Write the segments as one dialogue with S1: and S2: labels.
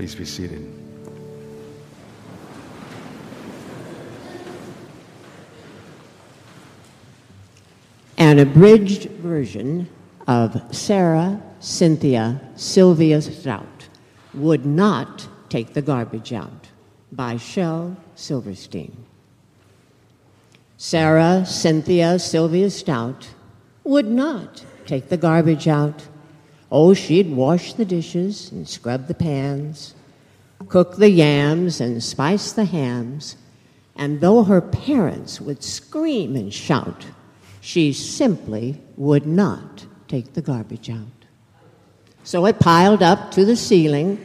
S1: Please be seated.
S2: An abridged version of Sarah Cynthia Sylvia Stout would not take the garbage out by Shel Silverstein. Sarah Cynthia Sylvia Stout would not take the garbage out. Oh, she'd wash the dishes and scrub the pans, cook the yams and spice the hams, and though her parents would scream and shout, she simply would not take the garbage out. So it piled up to the ceiling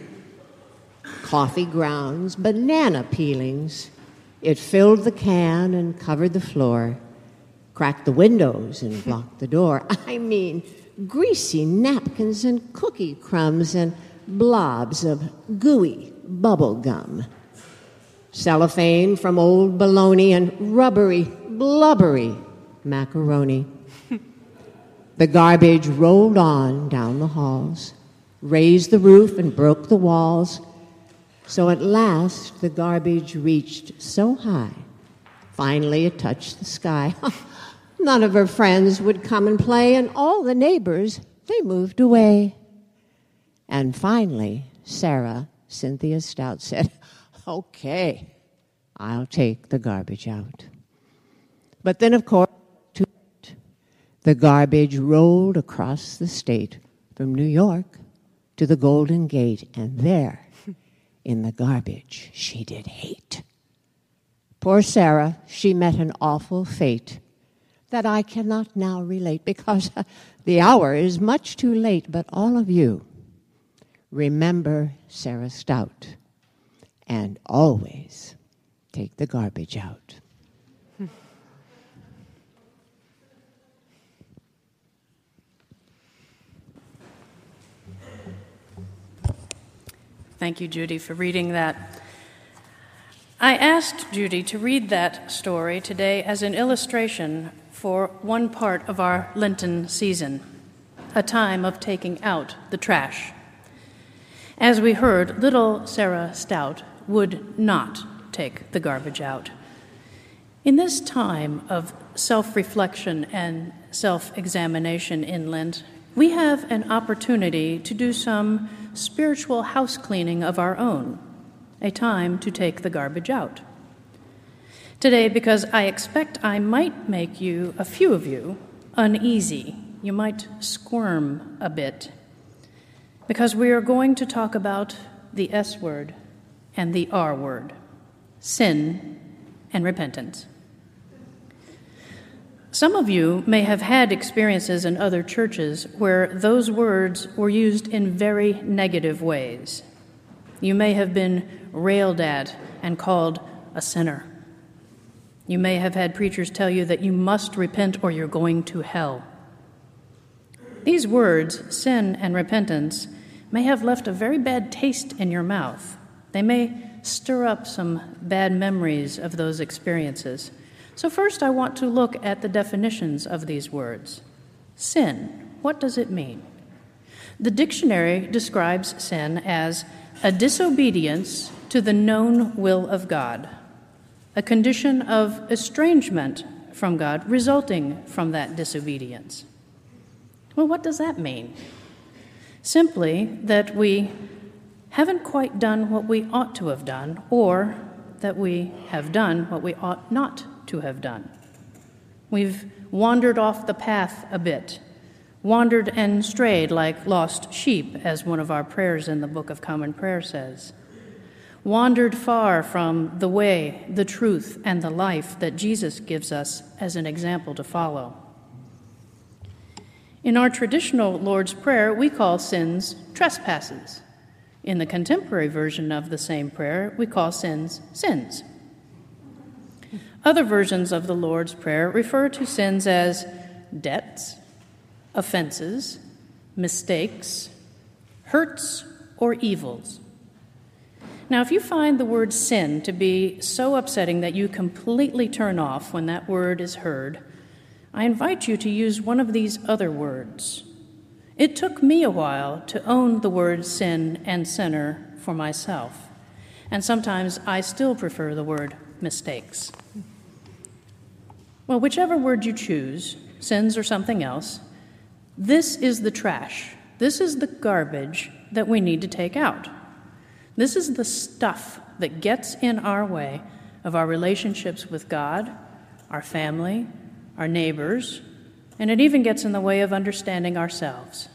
S2: coffee grounds, banana peelings. It filled the can and covered the floor, cracked the windows and blocked the door. I mean, greasy napkins and cookie crumbs and blobs of gooey bubble gum. Cellophane from old bologna and rubbery, blubbery macaroni. the garbage rolled on down the halls, raised the roof and broke the walls. So at last the garbage reached so high. Finally, it touched the sky. None of her friends would come and play, and all the neighbors, they moved away. And finally, Sarah, Cynthia Stout, said, Okay, I'll take the garbage out. But then, of course, the garbage rolled across the state from New York to the Golden Gate, and there, in the garbage, she did hate. Poor Sarah, she met an awful fate that I cannot now relate because the hour is much too late. But all of you, remember Sarah Stout and always take the garbage out.
S3: Thank you, Judy, for reading that. I asked Judy to read that story today as an illustration for one part of our Lenten season, a time of taking out the trash. As we heard, little Sarah Stout would not take the garbage out. In this time of self reflection and self examination in Lent, we have an opportunity to do some spiritual house cleaning of our own, a time to take the garbage out. Today, because I expect I might make you, a few of you, uneasy, you might squirm a bit, because we are going to talk about the S word and the R word sin and repentance. Some of you may have had experiences in other churches where those words were used in very negative ways. You may have been railed at and called a sinner. You may have had preachers tell you that you must repent or you're going to hell. These words, sin and repentance, may have left a very bad taste in your mouth. They may stir up some bad memories of those experiences. So, first, I want to look at the definitions of these words. Sin, what does it mean? The dictionary describes sin as a disobedience to the known will of God, a condition of estrangement from God resulting from that disobedience. Well, what does that mean? Simply that we haven't quite done what we ought to have done, or that we have done what we ought not to have done. We've wandered off the path a bit, wandered and strayed like lost sheep, as one of our prayers in the Book of Common Prayer says. Wandered far from the way, the truth, and the life that Jesus gives us as an example to follow. In our traditional Lord's Prayer, we call sins trespasses. In the contemporary version of the same prayer, we call sins sins. Other versions of the Lord's Prayer refer to sins as debts, offenses, mistakes, hurts, or evils. Now, if you find the word sin to be so upsetting that you completely turn off when that word is heard, I invite you to use one of these other words. It took me a while to own the word sin and sinner for myself. And sometimes I still prefer the word mistakes. Well, whichever word you choose, sins or something else, this is the trash. This is the garbage that we need to take out. This is the stuff that gets in our way of our relationships with God, our family, our neighbors, and it even gets in the way of understanding ourselves.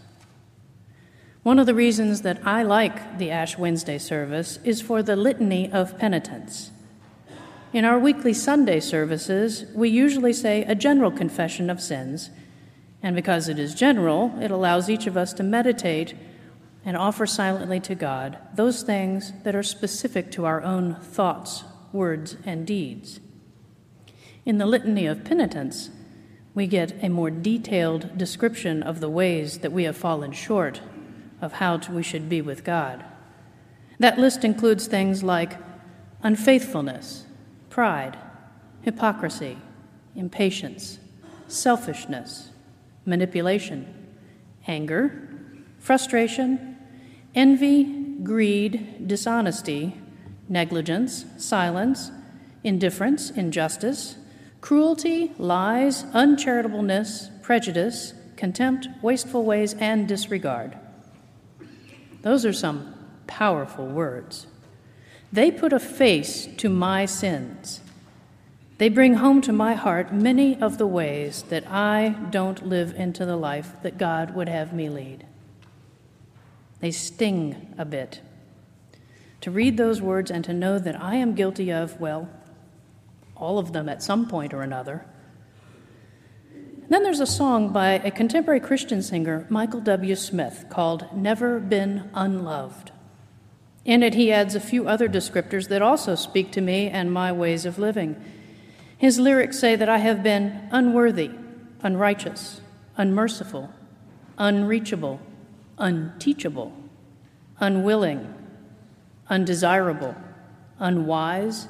S3: One of the reasons that I like the Ash Wednesday service is for the litany of penitence. In our weekly Sunday services, we usually say a general confession of sins, and because it is general, it allows each of us to meditate and offer silently to God those things that are specific to our own thoughts, words, and deeds. In the Litany of Penitence, we get a more detailed description of the ways that we have fallen short of how we should be with God. That list includes things like unfaithfulness, pride, hypocrisy, impatience, selfishness, manipulation, anger, frustration, envy, greed, dishonesty, negligence, silence, indifference, injustice, cruelty, lies, uncharitableness, prejudice, contempt, wasteful ways, and disregard. Those are some powerful words. They put a face to my sins. They bring home to my heart many of the ways that I don't live into the life that God would have me lead. They sting a bit. To read those words and to know that I am guilty of, well, all of them at some point or another. then there's a song by a contemporary Christian singer, Michael W. Smith, called Never Been Unloved. In it, he adds a few other descriptors that also speak to me and my ways of living. His lyrics say that I have been unworthy, unrighteous, unmerciful, unreachable, unteachable, unwilling, undesirable, unwise,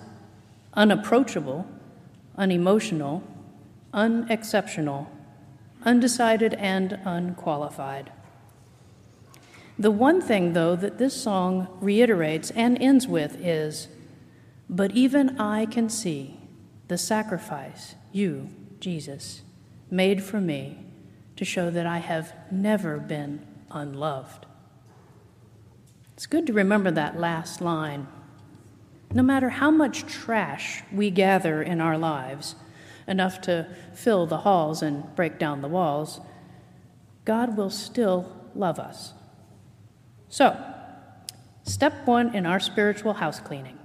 S3: unapproachable, unemotional, unexceptional, undecided, and unqualified. The one thing, though, that this song reiterates and ends with is But even I can see the sacrifice you, Jesus, made for me to show that I have never been unloved. It's good to remember that last line. No matter how much trash we gather in our lives, enough to fill the halls and break down the walls, God will still love us. So, step one in our spiritual house cleaning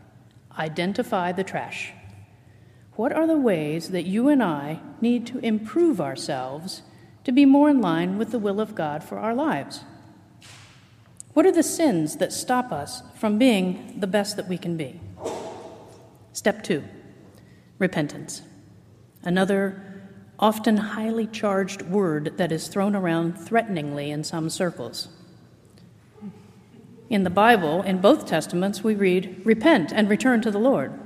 S3: identify the trash. What are the ways that you and I need to improve ourselves to be more in line with the will of God for our lives? What are the sins that stop us from being the best that we can be? Step two repentance. Another often highly charged word that is thrown around threateningly in some circles. In the Bible, in both Testaments, we read, Repent and return to the Lord.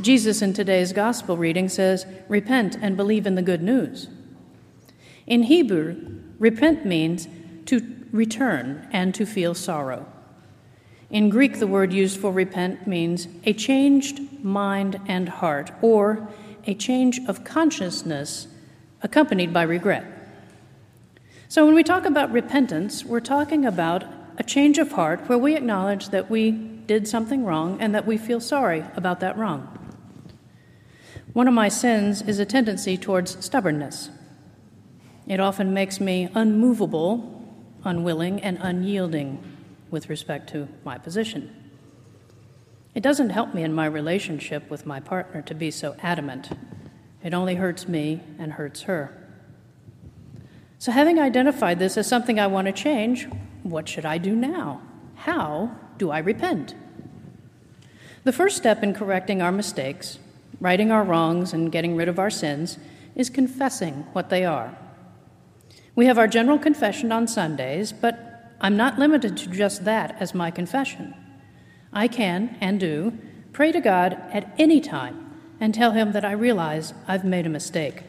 S3: Jesus in today's gospel reading says, Repent and believe in the good news. In Hebrew, repent means to return and to feel sorrow. In Greek, the word used for repent means a changed mind and heart, or a change of consciousness accompanied by regret. So, when we talk about repentance, we're talking about a change of heart where we acknowledge that we did something wrong and that we feel sorry about that wrong. One of my sins is a tendency towards stubbornness. It often makes me unmovable, unwilling, and unyielding with respect to my position. It doesn't help me in my relationship with my partner to be so adamant. It only hurts me and hurts her. So, having identified this as something I want to change, what should I do now? How do I repent? The first step in correcting our mistakes, righting our wrongs, and getting rid of our sins is confessing what they are. We have our general confession on Sundays, but I'm not limited to just that as my confession. I can and do pray to God at any time and tell Him that I realize I've made a mistake.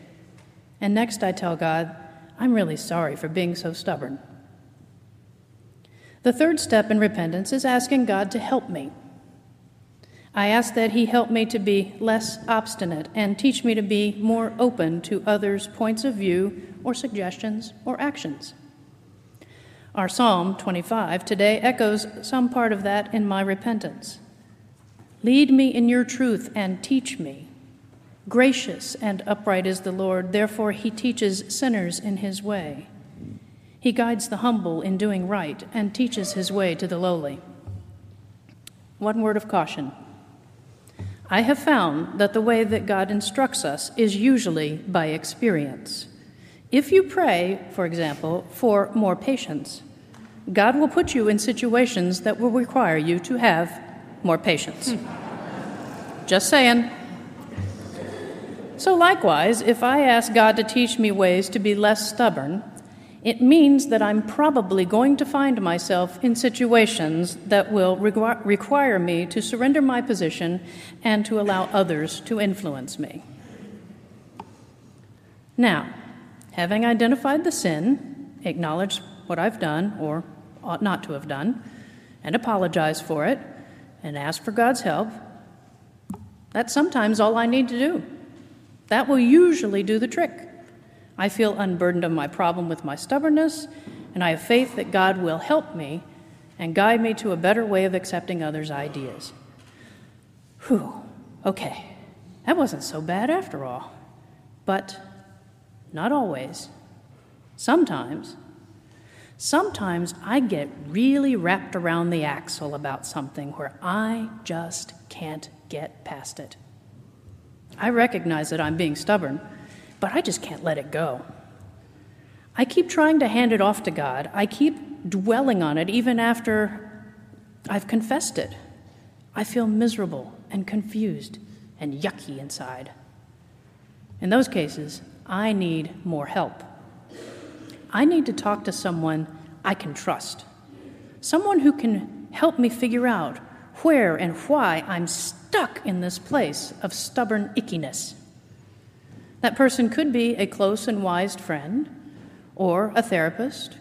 S3: And next, I tell God, I'm really sorry for being so stubborn. The third step in repentance is asking God to help me. I ask that He help me to be less obstinate and teach me to be more open to others' points of view or suggestions or actions. Our Psalm 25 today echoes some part of that in my repentance. Lead me in your truth and teach me. Gracious and upright is the Lord, therefore he teaches sinners in his way. He guides the humble in doing right and teaches his way to the lowly. One word of caution. I have found that the way that God instructs us is usually by experience. If you pray, for example, for more patience, God will put you in situations that will require you to have more patience. Just saying. So, likewise, if I ask God to teach me ways to be less stubborn, it means that I'm probably going to find myself in situations that will require me to surrender my position and to allow others to influence me. Now, having identified the sin, acknowledged what I've done or ought not to have done, and apologized for it, and asked for God's help, that's sometimes all I need to do. That will usually do the trick. I feel unburdened of my problem with my stubbornness, and I have faith that God will help me and guide me to a better way of accepting others' ideas. Whew, okay, that wasn't so bad after all. But not always. Sometimes. Sometimes I get really wrapped around the axle about something where I just can't get past it. I recognize that I'm being stubborn but I just can't let it go. I keep trying to hand it off to God. I keep dwelling on it even after I've confessed it. I feel miserable and confused and yucky inside. In those cases, I need more help. I need to talk to someone I can trust, someone who can help me figure out where and why I'm stuck in this place of stubborn ickiness. That person could be a close and wise friend, or a therapist,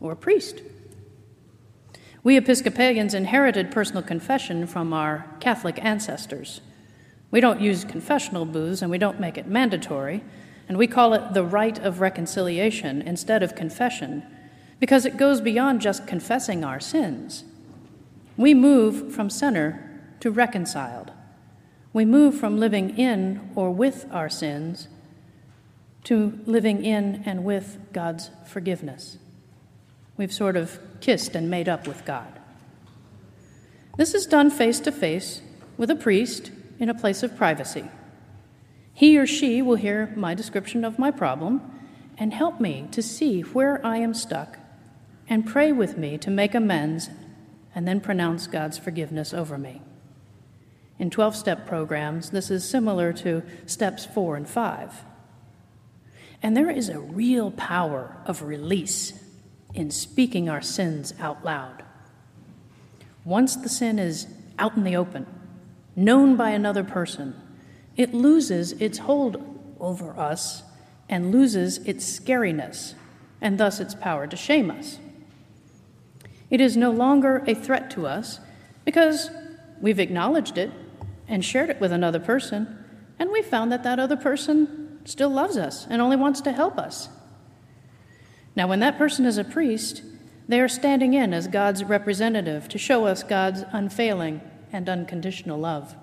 S3: or a priest. We Episcopalians inherited personal confession from our Catholic ancestors. We don't use confessional booths and we don't make it mandatory, and we call it the rite of reconciliation instead of confession because it goes beyond just confessing our sins. We move from sinner to reconciled. We move from living in or with our sins to living in and with God's forgiveness. We've sort of kissed and made up with God. This is done face to face with a priest in a place of privacy. He or she will hear my description of my problem and help me to see where I am stuck and pray with me to make amends and then pronounce God's forgiveness over me. In 12 step programs, this is similar to steps four and five. And there is a real power of release in speaking our sins out loud. Once the sin is out in the open, known by another person, it loses its hold over us and loses its scariness, and thus its power to shame us. It is no longer a threat to us because we've acknowledged it and shared it with another person, and we found that that other person still loves us and only wants to help us. Now, when that person is a priest, they are standing in as God's representative to show us God's unfailing and unconditional love.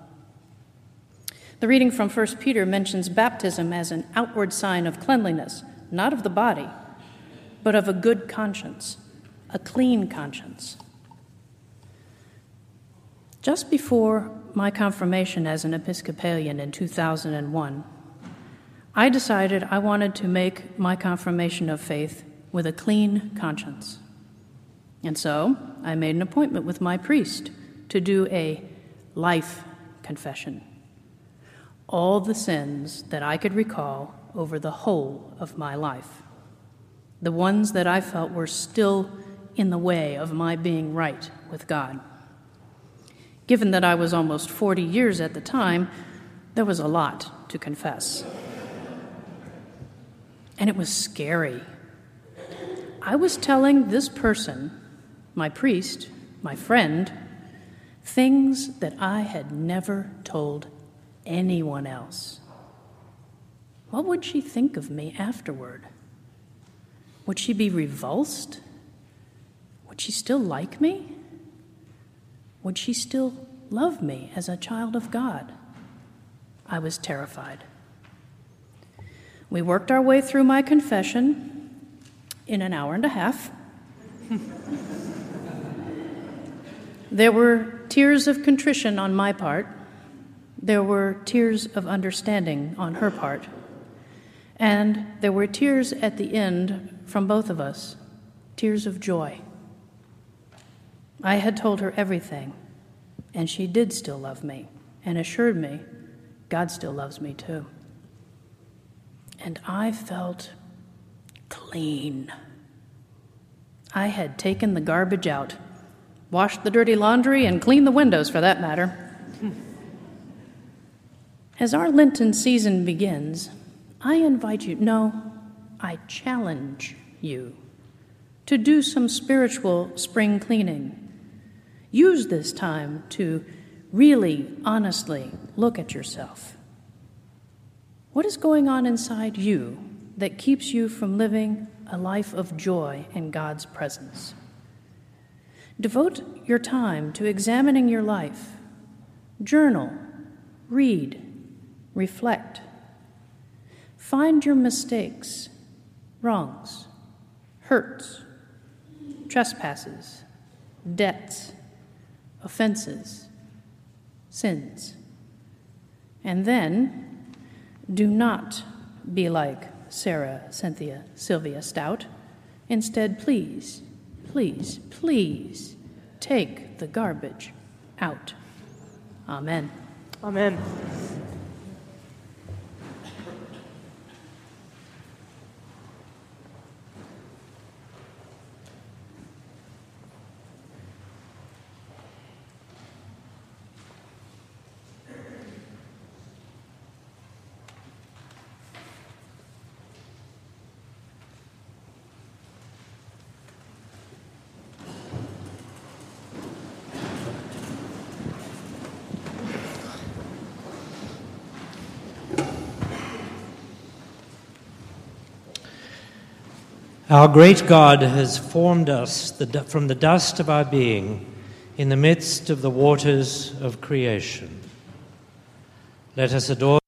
S3: The reading from 1 Peter mentions baptism as an outward sign of cleanliness, not of the body, but of a good conscience, a clean conscience. Just before my confirmation as an Episcopalian in 2001, I decided I wanted to make my confirmation of faith with a clean conscience. And so I made an appointment with my priest to do a life confession. All the sins that I could recall over the whole of my life, the ones that I felt were still in the way of my being right with God. Given that I was almost 40 years at the time, there was a lot to confess. And it was scary. I was telling this person my priest, my friend, things that I had never told anyone else. What would she think of me afterward? Would she be revulsed? Would she still like me? Would she still love me as a child of God? I was terrified. We worked our way through my confession in an hour and a half. there were tears of contrition on my part, there were tears of understanding on her part, and there were tears at the end from both of us tears of joy. I had told her everything, and she did still love me and assured me God still loves me too. And I felt clean. I had taken the garbage out, washed the dirty laundry, and cleaned the windows for that matter. As our Lenten season begins, I invite you, no, I challenge you to do some spiritual spring cleaning. Use this time to really, honestly look at yourself. What is going on inside you that keeps you from living a life of joy in God's presence? Devote your time to examining your life. Journal, read, reflect. Find your mistakes, wrongs, hurts, trespasses, debts, offenses, sins. And then do not be like Sarah, Cynthia, Sylvia Stout. Instead, please, please, please take the garbage out. Amen.
S1: Amen.
S4: Our great God has formed us from the dust of our being in the midst of the waters of creation. Let us adore.